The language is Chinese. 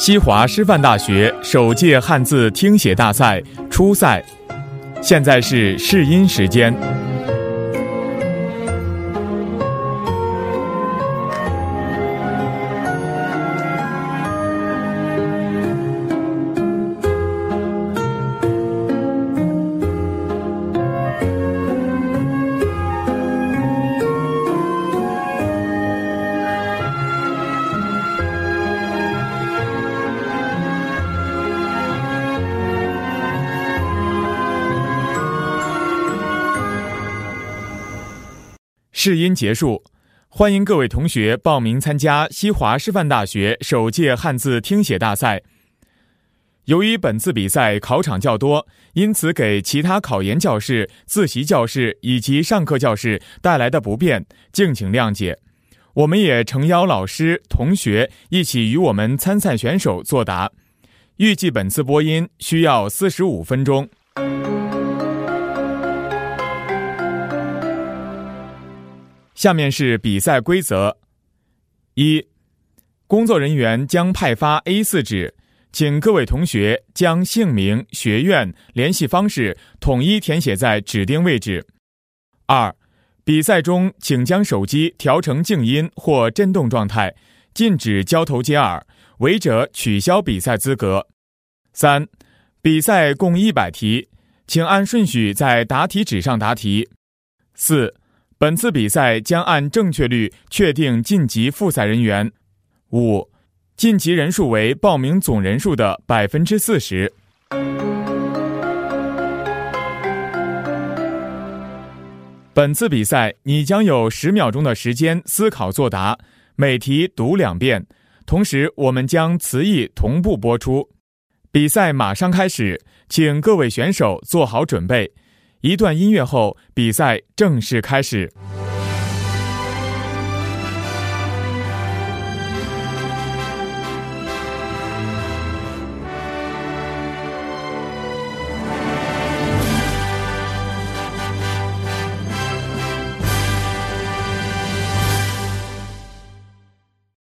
西华师范大学首届汉字听写大赛初赛，现在是试音时间。试音结束，欢迎各位同学报名参加西华师范大学首届汉字听写大赛。由于本次比赛考场较多，因此给其他考研教室、自习教室以及上课教室带来的不便，敬请谅解。我们也诚邀老师、同学一起与我们参赛选手作答。预计本次播音需要四十五分钟。下面是比赛规则：一、工作人员将派发 A4 纸，请各位同学将姓名、学院、联系方式统一填写在指定位置。二、比赛中请将手机调成静音或震动状态，禁止交头接耳，违者取消比赛资格。三、比赛共一百题，请按顺序在答题纸上答题。四。本次比赛将按正确率确定晋级复赛人员。五，晋级人数为报名总人数的百分之四十。本次比赛你将有十秒钟的时间思考作答，每题读两遍。同时，我们将词义同步播出。比赛马上开始，请各位选手做好准备。一段音乐后，比赛正式开始。